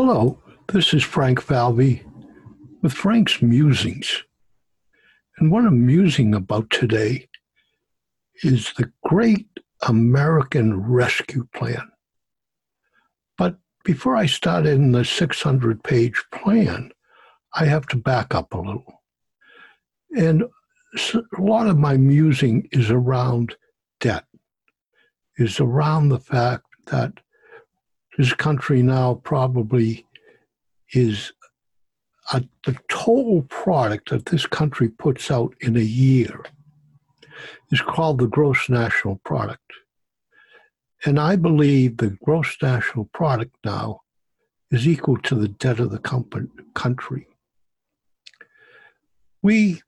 Hello, this is Frank Falvey with Frank's Musings. And what I'm musing about today is the great American Rescue Plan. But before I start in the 600 page plan, I have to back up a little. And a lot of my musing is around debt, is around the fact that this country now probably is a, the total product that this country puts out in a year is called the gross national product. And I believe the gross national product now is equal to the debt of the company, country. We,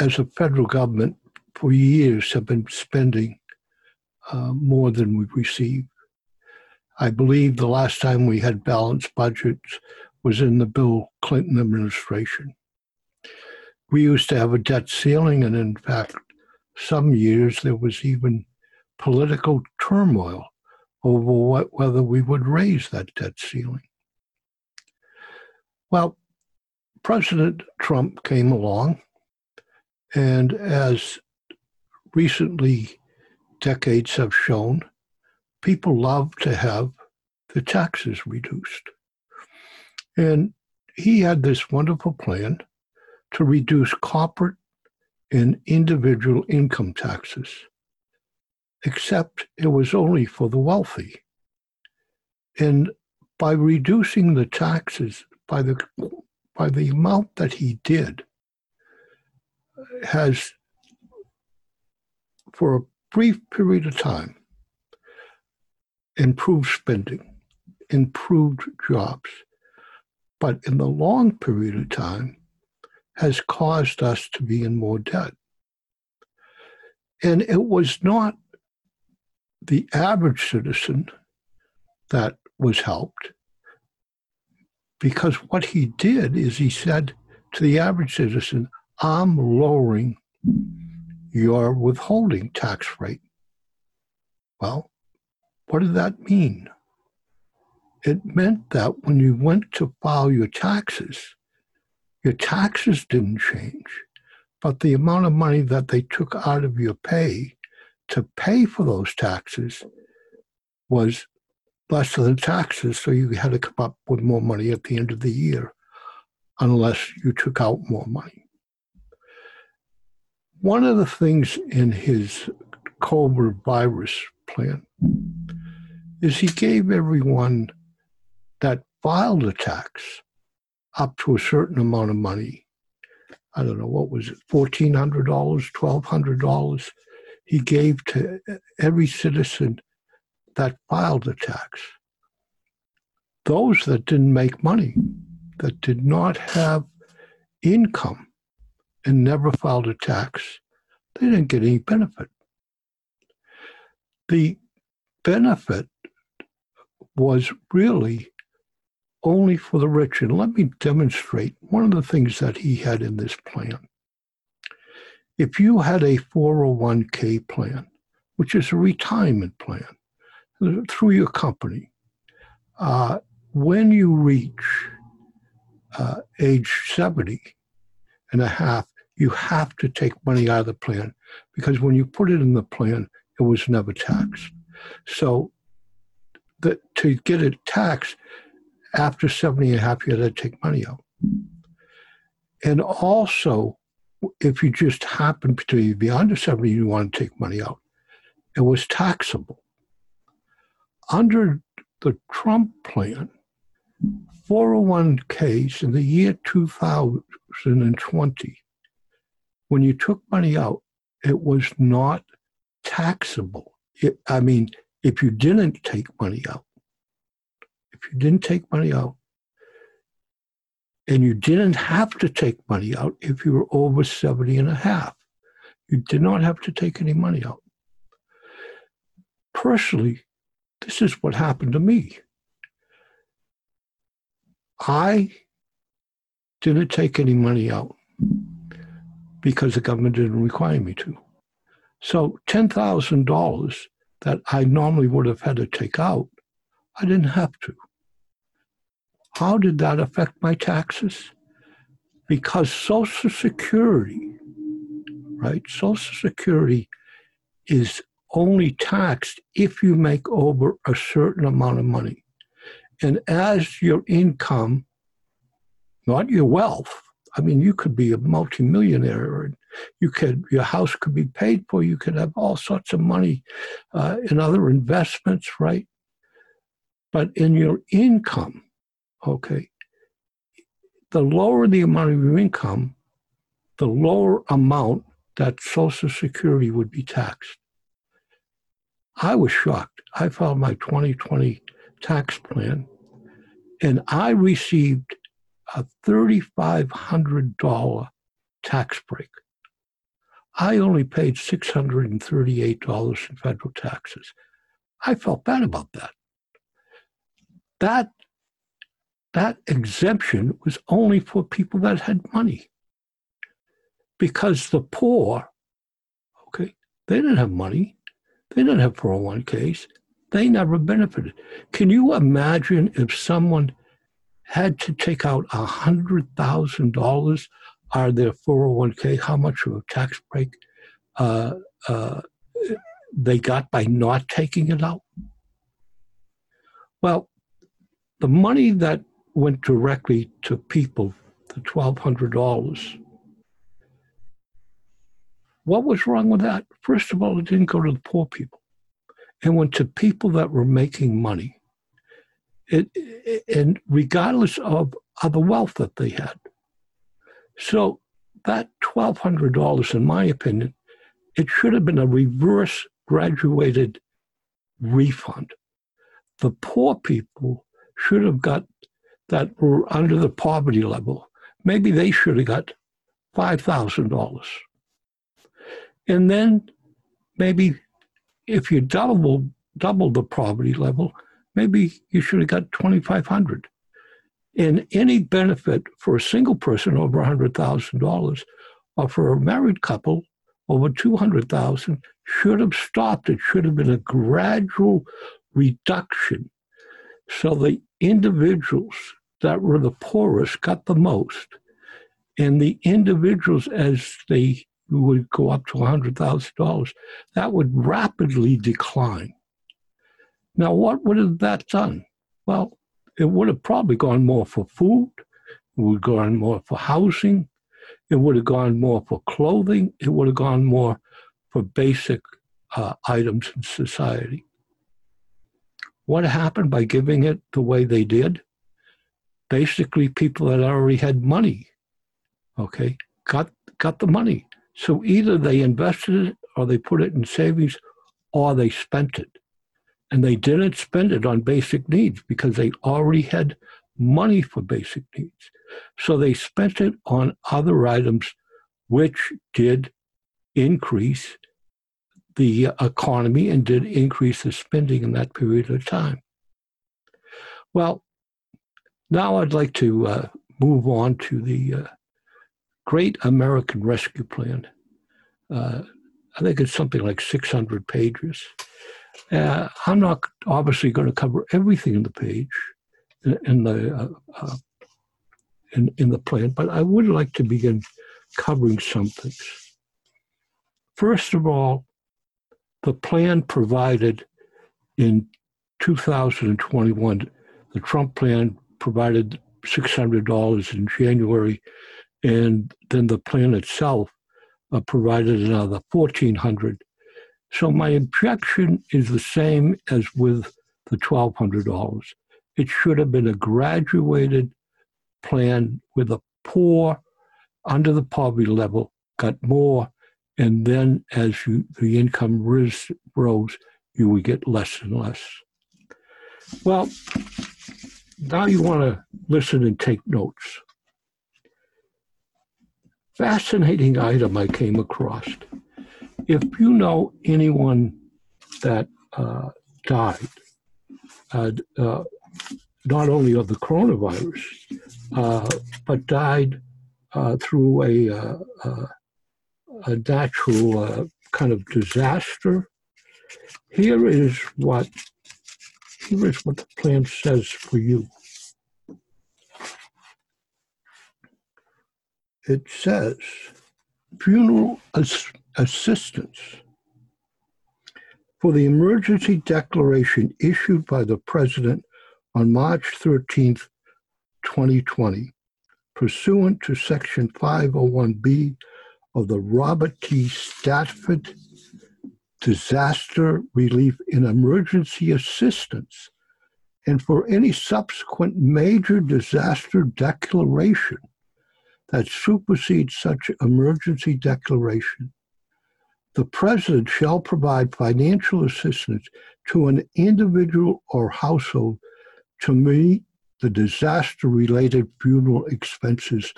as a federal government, for years have been spending uh, more than we receive. I believe the last time we had balanced budgets was in the Bill Clinton administration. We used to have a debt ceiling, and in fact, some years there was even political turmoil over what, whether we would raise that debt ceiling. Well, President Trump came along, and as recently decades have shown, people love to have the taxes reduced. And he had this wonderful plan to reduce corporate and individual income taxes, except it was only for the wealthy. And by reducing the taxes by the by the amount that he did has for a brief period of time improved spending, improved jobs, but in the long period of time has caused us to be in more debt. And it was not the average citizen that was helped, because what he did is he said to the average citizen, I'm lowering your withholding tax rate. Well, what did that mean? it meant that when you went to file your taxes, your taxes didn't change, but the amount of money that they took out of your pay to pay for those taxes was less than the taxes, so you had to come up with more money at the end of the year unless you took out more money. One of the things in his COVID virus plan is he gave everyone that filed a tax up to a certain amount of money. I don't know, what was it, $1,400, $1,200 he gave to every citizen that filed a tax. Those that didn't make money, that did not have income and never filed a tax, they didn't get any benefit. The benefit was really only for the rich. And let me demonstrate one of the things that he had in this plan. If you had a 401k plan, which is a retirement plan through your company, uh, when you reach uh, age 70 and a half, you have to take money out of the plan because when you put it in the plan, it was never taxed. So that to get it taxed, after 70 and a half, you had to take money out. And also, if you just happen to be under 70, you want to take money out, it was taxable. Under the Trump plan, 401ks in the year 2020, when you took money out, it was not taxable. It, I mean, if you didn't take money out, if you didn't take money out, and you didn't have to take money out if you were over 70 and a half. You did not have to take any money out. Personally, this is what happened to me. I didn't take any money out because the government didn't require me to. So $10,000 that I normally would have had to take out, I didn't have to. How did that affect my taxes? Because Social Security, right? Social Security is only taxed if you make over a certain amount of money. And as your income, not your wealth, I mean, you could be a multimillionaire, and you could your house could be paid for. You could have all sorts of money uh, in other investments, right? But in your income, okay, the lower the amount of your income, the lower amount that Social Security would be taxed. I was shocked. I filed my 2020 tax plan, and I received a $3,500 tax break. I only paid $638 in federal taxes. I felt bad about that. That, that exemption was only for people that had money. Because the poor, okay, they didn't have money. They didn't have 401ks. They never benefited. Can you imagine if someone had to take out $100,000 of their 401k, how much of a tax break uh, uh, they got by not taking it out? Well, the money that went directly to people, the $1,200, what was wrong with that? First of all, it didn't go to the poor people. It went to people that were making money it, it, and regardless of, of the wealth that they had. So that $1,200, in my opinion, it should have been a reverse graduated refund. The poor people should have got that were under the poverty level. Maybe they should have got $5,000. And then maybe if you double double the poverty level, maybe you should have got 2500 and any benefit for a single person over $100000 or for a married couple over 200000 should have stopped. It should have been a gradual reduction. So the individuals that were the poorest got the most. And the individuals as they would go up to $100000 that would rapidly decline. Now, what would have that done? Well, it would have probably gone more for food, it would have gone more for housing, it would have gone more for clothing, it would have gone more for basic uh, items in society. What happened by giving it the way they did? Basically, people that already had money, okay, got got the money. So either they invested it or they put it in savings or they spent it and they didn't spend it on basic needs because they already had money for basic needs. So they spent it on other items which did increase the economy and did increase the spending in that period of time. Well, now I'd like to uh, move on to the uh, Great American Rescue Plan. Uh, I think it's something like 600 pages. Uh, I'm not obviously going to cover everything in the page in the uh, uh, in, in the plan, but I would like to begin covering some things. First of all, the plan provided in 2021, the Trump plan provided $600 in January, and then the plan itself uh, provided another 1400 so my objection is the same as with the $1,200. It should have been a graduated plan with the poor under the poverty level got more, and then as you, the income ris, rose, you would get less and less. Well, now you want to listen and take notes. Fascinating item I came across if you know anyone that uh, died, uh, uh, not only of the coronavirus, uh, but died uh, through a, uh, a natural kind of disaster, here is what here is what the plan says for you. It says funeral assistance for the emergency declaration issued by the President on March 13th, 2020, pursuant to Section 501B of the Robert T. Stafford Disaster Relief and Emergency Assistance, and for any subsequent major disaster declaration that supersedes such emergency declaration the president shall provide financial assistance to an individual or household to meet the disaster related funeral expenses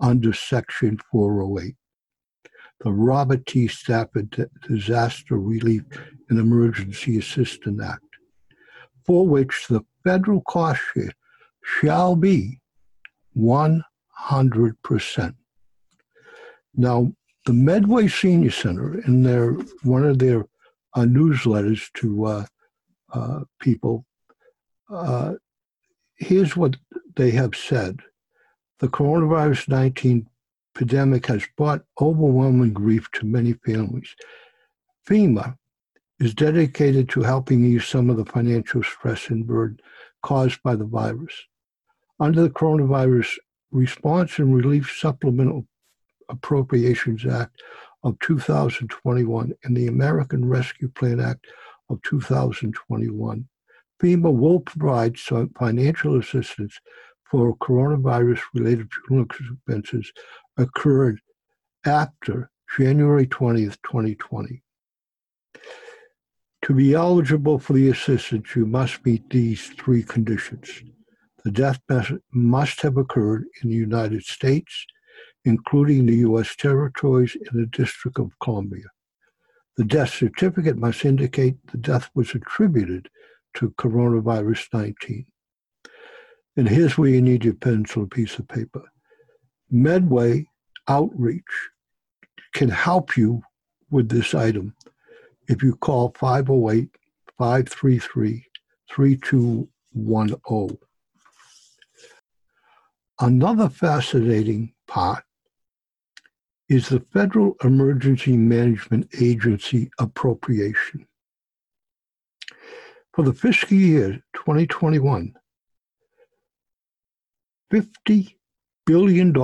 under Section 408. The Robert T. Stafford Disaster Relief and Emergency Assistance Act, for which the federal cost share shall be 100%. Now, the Medway Senior Center, in their one of their uh, newsletters to uh, uh, people, uh, here's what they have said: the coronavirus 19 pandemic has brought overwhelming grief to many families. FEMA is dedicated to helping ease some of the financial stress and burden caused by the virus. Under the Coronavirus Response and Relief Supplemental Appropriations Act of 2021 and the American Rescue Plan Act of 2021. FEMA will provide some financial assistance for coronavirus related funeral expenses occurred after January 20th, 2020. To be eligible for the assistance, you must meet these three conditions. The death must have occurred in the United States including the U.S. territories and the District of Columbia. The death certificate must indicate the death was attributed to coronavirus 19. And here's where you need your pencil and piece of paper. Medway Outreach can help you with this item if you call 508 533 3210. Another fascinating part is the Federal Emergency Management Agency appropriation. For the fiscal year 2021, $50 billion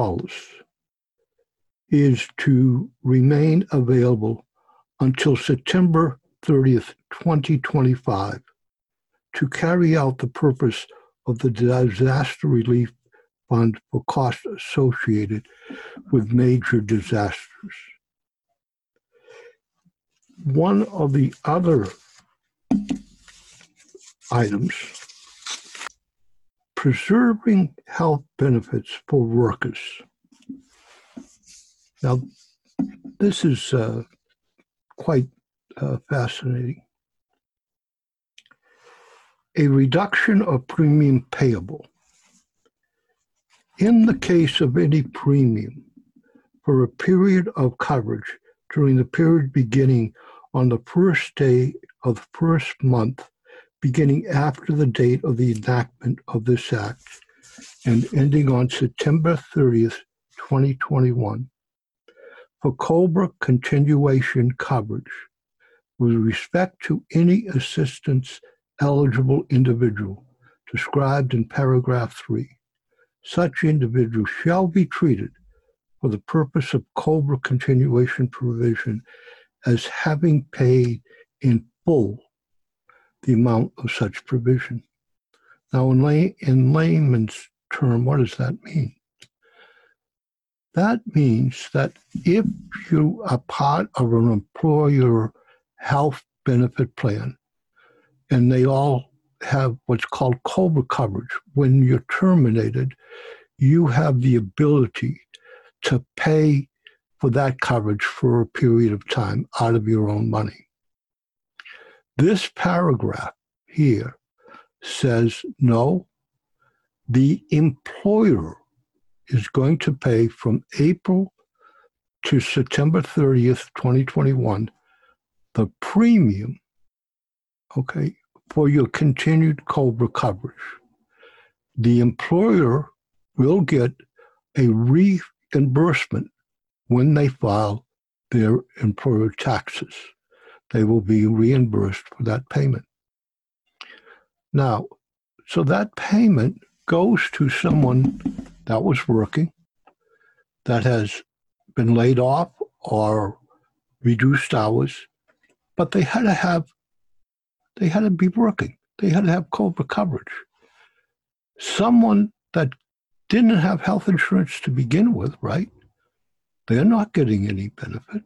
is to remain available until September 30th, 2025, to carry out the purpose of the disaster relief fund for costs associated with major disasters. One of the other items, preserving health benefits for workers. Now, this is uh, quite uh, fascinating. A reduction of premium payable in the case of any premium for a period of coverage during the period beginning on the first day of the first month beginning after the date of the enactment of this act and ending on September 30th, 2021, for COBRA continuation coverage with respect to any assistance eligible individual described in paragraph 3 such individuals shall be treated for the purpose of COBRA continuation provision as having paid in full the amount of such provision. Now, in, lay, in layman's term, what does that mean? That means that if you are part of an employer health benefit plan and they all have what's called COBRA coverage. When you're terminated, you have the ability to pay for that coverage for a period of time out of your own money. This paragraph here says no, the employer is going to pay from April to September 30th, 2021, the premium, okay, for your continued COBRA coverage. The employer will get a reimbursement when they file their employer taxes. They will be reimbursed for that payment. Now, so that payment goes to someone that was working, that has been laid off or reduced hours, but they had to have, they had to be working. They had to have COBRA coverage. Someone that didn't have health insurance to begin with, right? They're not getting any benefit.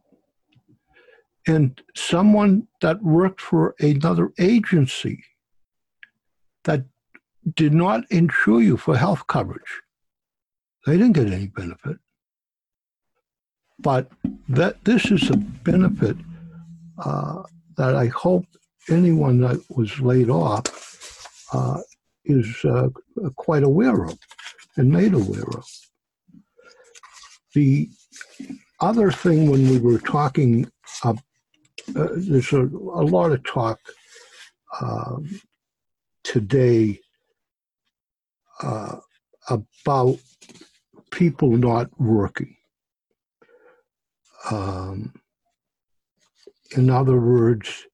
And someone that worked for another agency that did not insure you for health coverage, they didn't get any benefit. But that this is a benefit uh, that I hope anyone that was laid off uh, is uh, quite aware of and made aware of. The other thing when we were talking, uh, uh, there's a, a, lot of talk um, today uh, about people not working. Um, in other words,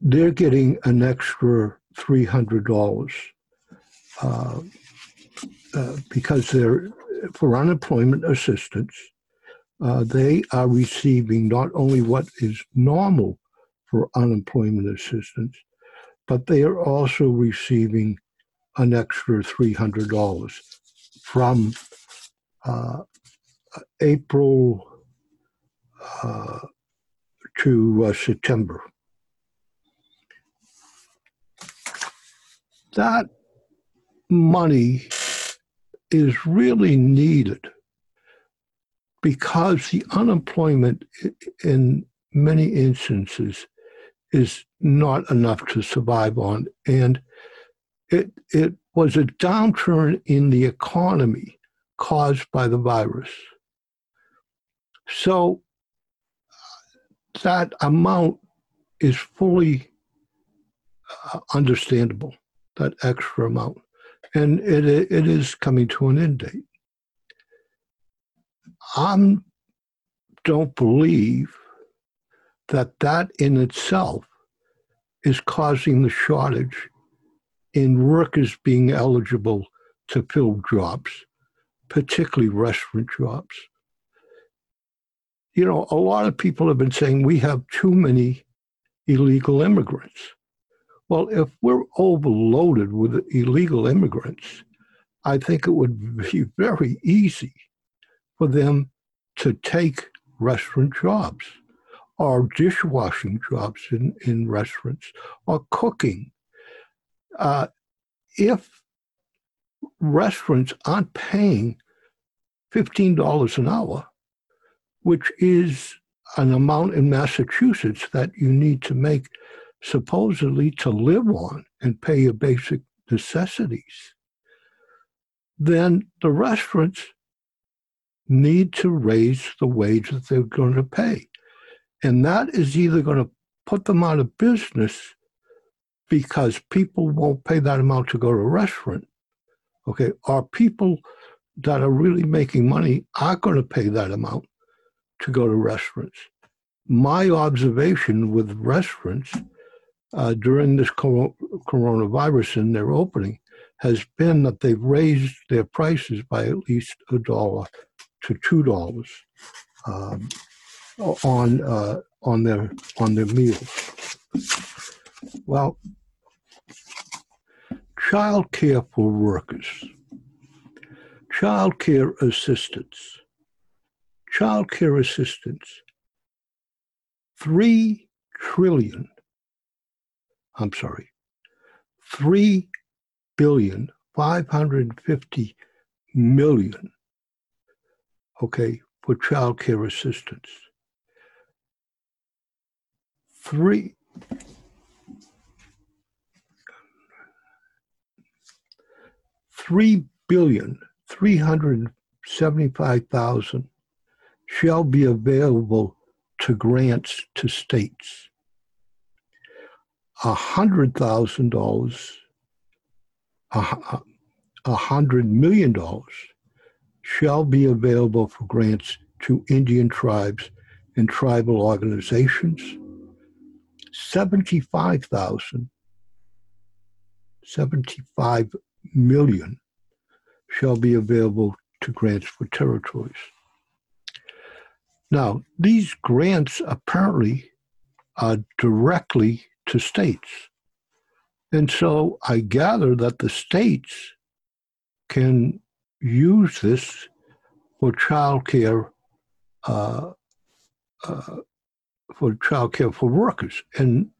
they're getting an extra $300 uh, uh, because they're for unemployment assistance. Uh, they are receiving not only what is normal for unemployment assistance, but they are also receiving an extra $300 from uh, April uh, to uh, September. That money is really needed because the unemployment in many instances is not enough to survive on. And it, it was a downturn in the economy caused by the virus. So that amount is fully uh, understandable, that extra amount. And it, it is coming to an end date. I don't believe that that in itself is causing the shortage in workers being eligible to fill jobs, particularly restaurant jobs you know, a lot of people have been saying we have too many illegal immigrants. Well, if we're overloaded with illegal immigrants, I think it would be very easy for them to take restaurant jobs or dishwashing jobs in, in restaurants or cooking. Uh, if restaurants aren't paying $15 an hour, which is an amount in Massachusetts that you need to make supposedly to live on and pay your basic necessities, then the restaurants need to raise the wage that they're going to pay. And that is either going to put them out of business because people won't pay that amount to go to a restaurant. Okay, or people that are really making money are going to pay that amount to go to restaurants. My observation with restaurants uh, during this coronavirus and their opening has been that they've raised their prices by at least a dollar to two dollars um, on uh, on their on their meals. Well, child care for workers, child care assistants child care assistance, three trillion, I'm sorry, three billion, 550 million, okay, for child care assistance. Three, three billion, 375,000 shall be available to grants to states. A hundred thousand dollars, a hundred million dollars shall be available for grants to Indian tribes and tribal organizations. 75,000, 75 million shall be available to grants for territories. Now, these grants apparently are directly to states. And so I gather that the states can use this for childcare uh, uh, for childcare for workers, and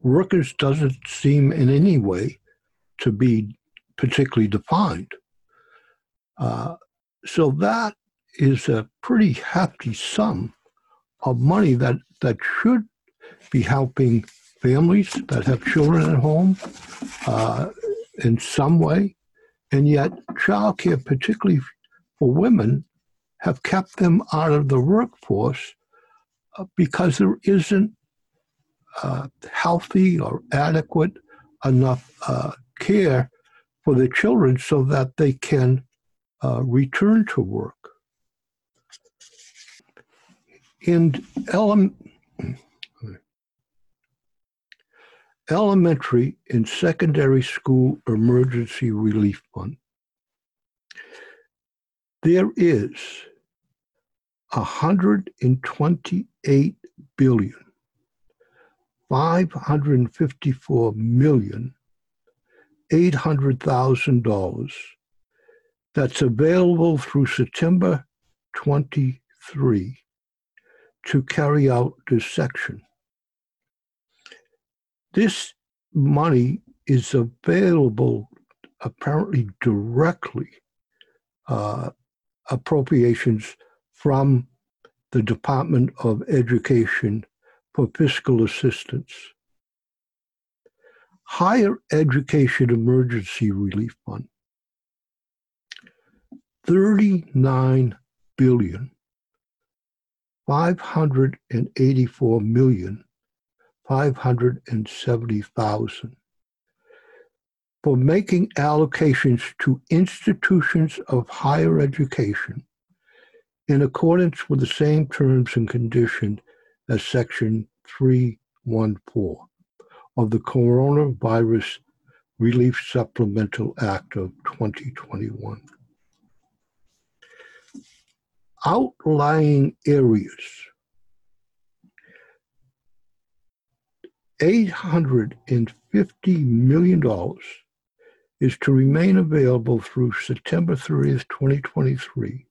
workers doesn't seem in any way to be particularly defined. Uh, so that is a pretty hefty sum of money that that should be helping families that have children at home uh, in some way, and yet childcare, particularly for women, have kept them out of the workforce uh, because there isn't uh, healthy or adequate enough uh, care for the children so that they can uh, return to work. In ele- elementary and secondary school emergency relief fund, there is 128 billion 554 million eight hundred thousand dollars that's available through September 23 to carry out this section. This money is available apparently directly uh, appropriations from the Department of Education for fiscal assistance. Higher Education Emergency Relief Fund, 39 billion 584 million 570,000 for making allocations to institutions of higher education in accordance with the same terms and conditions as Section 314 of the Coronavirus Relief Supplemental Act of 2021. Outlying areas. $850 million is to remain available through September 30th, 2023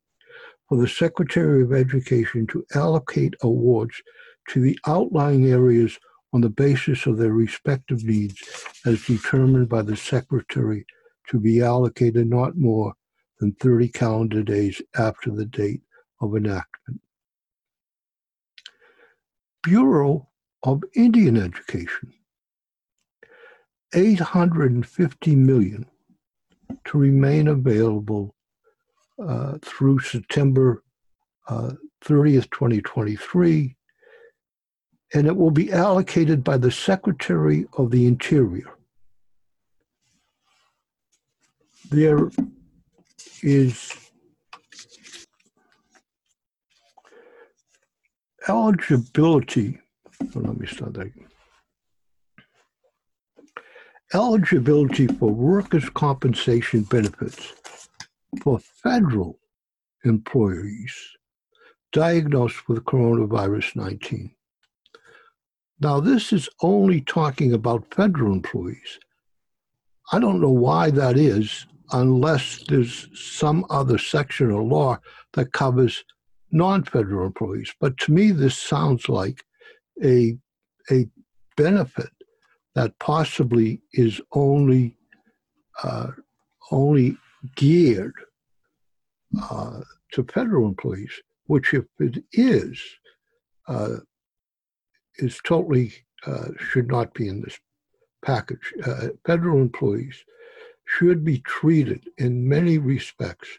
for the Secretary of Education to allocate awards to the outlying areas on the basis of their respective needs as determined by the Secretary to be allocated not more than 30 calendar days after the date of enactment. Bureau of Indian Education 850 million to remain available uh, through September uh, 30th, 2023, and it will be allocated by the Secretary of the Interior. There is eligibility. Let me start that. Eligibility for workers' compensation benefits for federal employees diagnosed with coronavirus 19. Now, this is only talking about federal employees. I don't know why that is, unless there's some other section of law that covers non federal employees. But to me, this sounds like a, a benefit that possibly is only uh, only geared uh, to federal employees, which, if it is, uh, is totally uh, should not be in this package. Uh, federal employees should be treated in many respects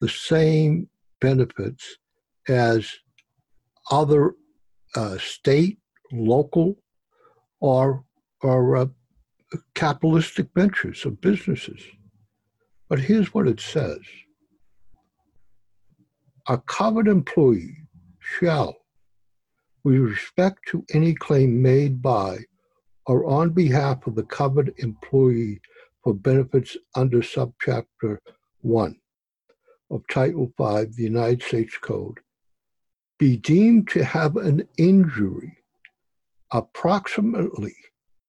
the same benefits as other uh, state, local, or or capitalistic ventures of businesses. But here's what it says a covered employee shall, with respect to any claim made by or on behalf of the covered employee for benefits under subchapter 1 of Title V, the United States Code, be deemed to have an injury approximately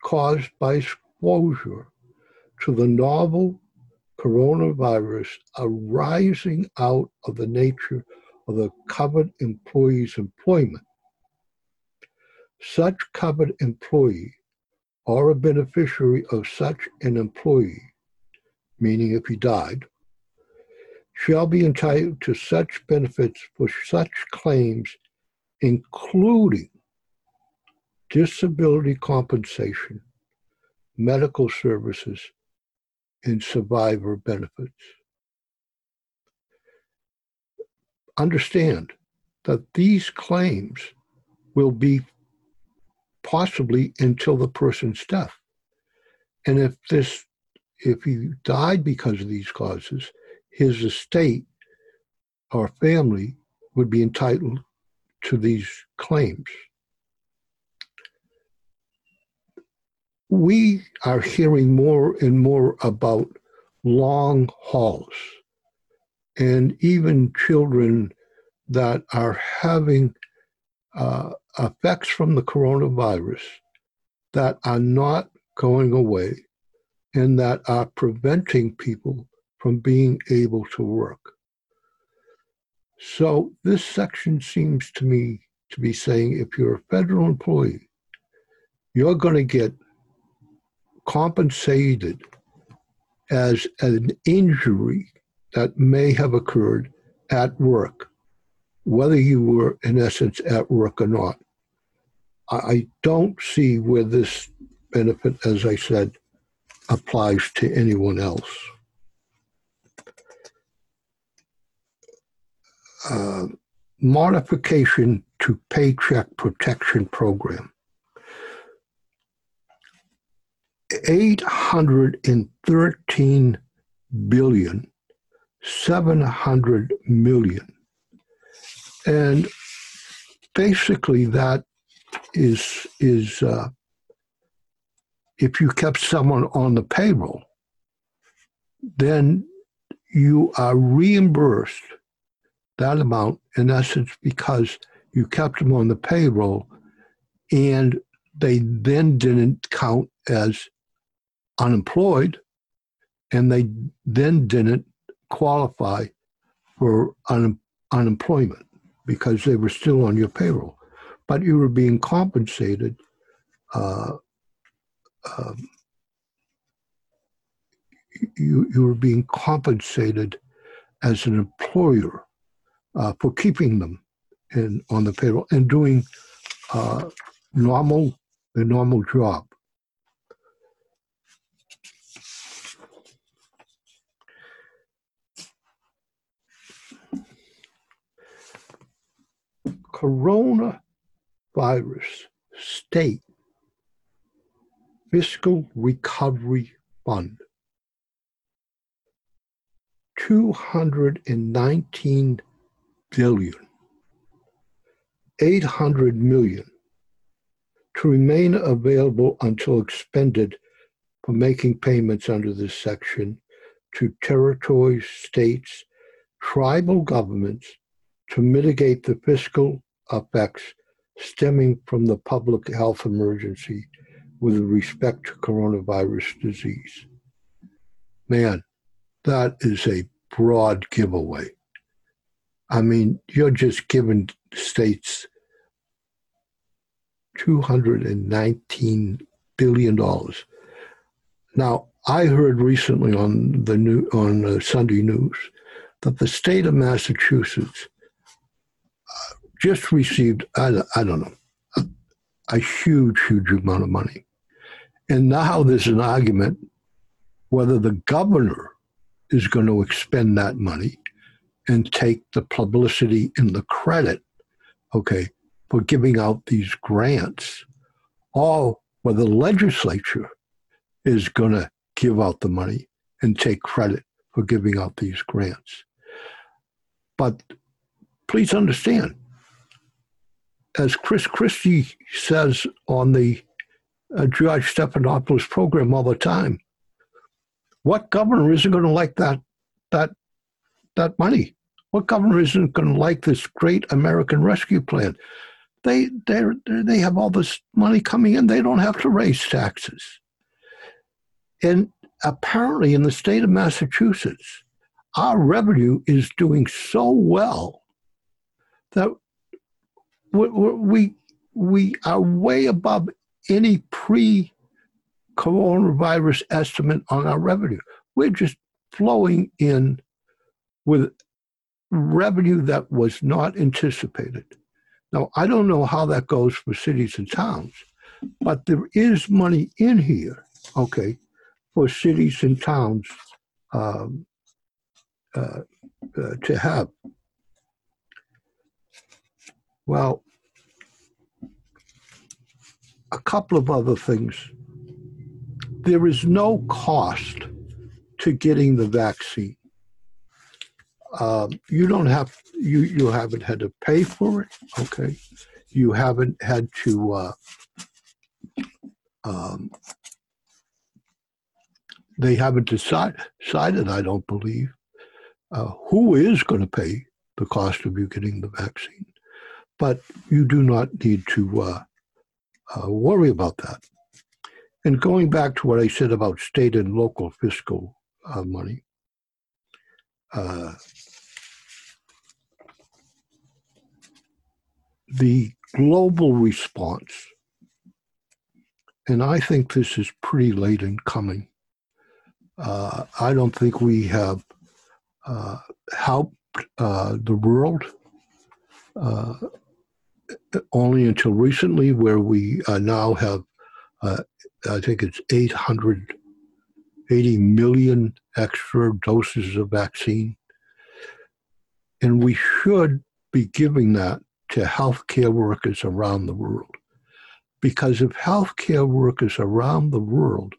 caused by exposure to the novel coronavirus arising out of the nature of the covered employee's employment. Such covered employee or a beneficiary of such an employee, meaning if he died, shall be entitled to such benefits for such claims, including disability compensation, medical services, and survivor benefits. Understand that these claims will be possibly until the person's death. And if this, if he died because of these causes, his estate or family would be entitled to these claims. We are hearing more and more about long hauls and even children that are having uh, effects from the coronavirus that are not going away and that are preventing people from being able to work. So this section seems to me to be saying if you're a federal employee, you're going to get compensated as an injury that may have occurred at work, whether you were in essence at work or not. I don't see where this benefit, as I said, applies to anyone else. Uh, modification to Paycheck Protection Program. 813 billion 700 million and basically that is is uh, if you kept someone on the payroll then you are reimbursed that amount in essence because you kept them on the payroll and they then didn't count as unemployed and they then didn't qualify for un- unemployment because they were still on your payroll. But you were being compensated uh, um, you, you were being compensated as an employer uh, for keeping them in, on the payroll and doing uh, normal the normal job. Coronavirus State Fiscal Recovery Fund. 219 billion, 800 million to remain available until expended for making payments under this section to territories, states, tribal governments to mitigate the fiscal effects stemming from the public health emergency with respect to coronavirus disease. Man, that is a broad giveaway. I mean, you're just giving states $219 billion. Now, I heard recently on the new, on uh, Sunday News that the state of Massachusetts uh, just received, I, I don't know, a, a huge, huge amount of money. And now there's an argument whether the governor is going to expend that money and take the publicity and the credit, okay, for giving out these grants, or whether the legislature is going to give out the money and take credit for giving out these grants. But please understand, as Chris Christie says on the uh, George Stephanopoulos program all the time, what governor isn't going to like that that that money? What governor isn't going to like this great American Rescue Plan? They they they have all this money coming in. They don't have to raise taxes. And apparently, in the state of Massachusetts, our revenue is doing so well that we we are way above any pre coronavirus estimate on our revenue. We're just flowing in with revenue that was not anticipated. Now, I don't know how that goes for cities and towns, but there is money in here, okay, for cities and towns um, uh, uh, to have. Well, a couple of other things. There is no cost to getting the vaccine. Um, you don't have you you haven't had to pay for it. Okay, you haven't had to. Uh, um, they haven't decided, decided, I don't believe, uh, who is going to pay the cost of you getting the vaccine. But you do not need to uh, uh, worry about that. And going back to what I said about state and local fiscal uh, money, uh, the global response, and I think this is pretty late in coming. Uh, I don't think we have uh, helped uh, the world uh, only until recently, where we uh, now have, I think it's 880 million extra doses of vaccine. And we should be giving that to healthcare workers around the world. Because if healthcare workers around the world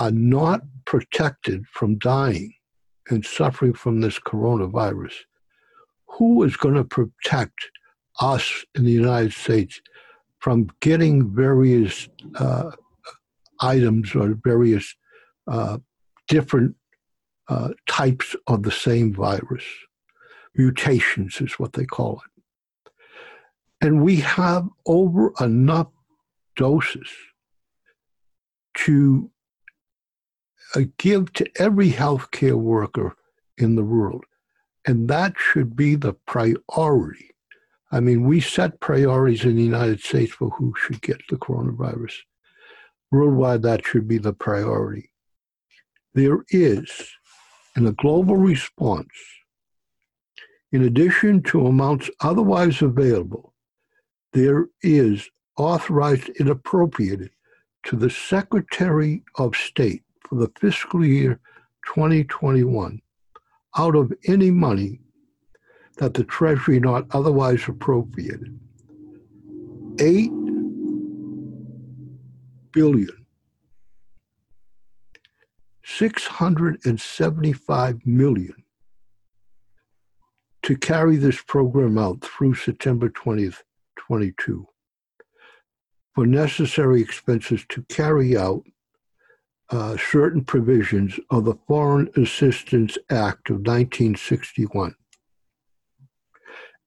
are not protected from dying and suffering from this coronavirus, who is going to protect us in the United States from getting various uh, items or various uh, different uh, types of the same virus? Mutations is what they call it. And we have over enough doses to uh, give to every healthcare worker in the world. And that should be the priority. I mean, we set priorities in the United States for who should get the coronavirus. Worldwide, that should be the priority. There is, in a global response, in addition to amounts otherwise available, there is authorized and appropriated to the Secretary of State for the fiscal year 2021 out of any money that the Treasury not otherwise appropriated. Eight billion. 675 million to carry this program out through September 20th, 22 for necessary expenses to carry out uh, certain provisions of the Foreign Assistance Act of 1961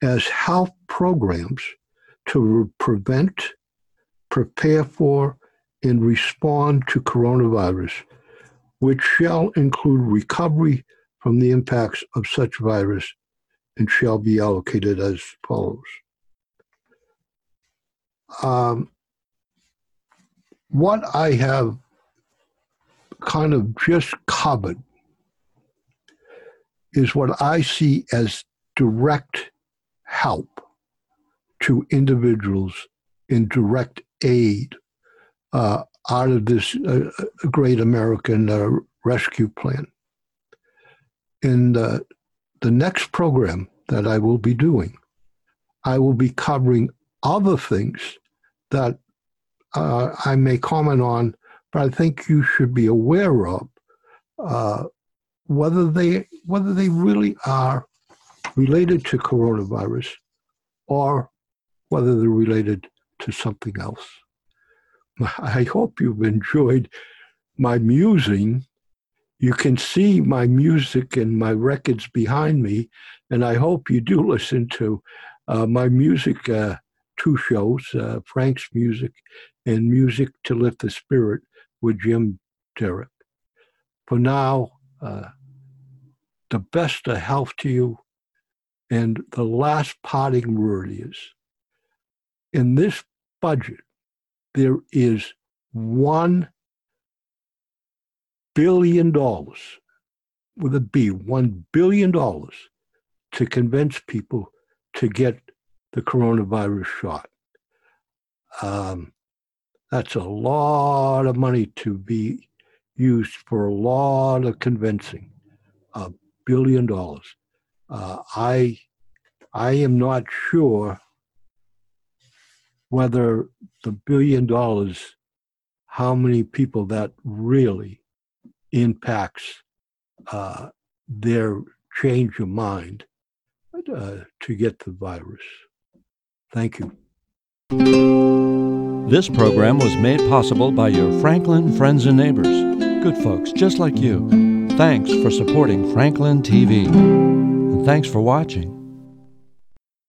as health programs to prevent, prepare for, and respond to coronavirus, which shall include recovery from the impacts of such virus and shall be allocated as follows. Um, what I have kind of just covered is what I see as direct help to individuals in direct aid uh, out of this uh, great American uh, rescue plan. In the, the next program that I will be doing, I will be covering other things that uh, I may comment on, but I think you should be aware of uh, whether they whether they really are related to coronavirus or whether they're related to something else. I hope you've enjoyed my musing. You can see my music and my records behind me, and I hope you do listen to uh, my music, uh, two shows, uh, Frank's Music and Music to Lift the Spirit with Jim Derrick. For now, uh, the best of health to you. And the last parting word is in this budget, there is one billion dollars with a B, one billion dollars to convince people to get the coronavirus shot. Um, that's a lot of money to be used for a lot of convincing. A billion dollars. Uh, I I am not sure whether the billion dollars, how many people that really impacts uh, their change of mind uh, to get the virus. Thank you. This program was made possible by your Franklin friends and neighbors, good folks just like you. Thanks for supporting Franklin TV. And thanks for watching.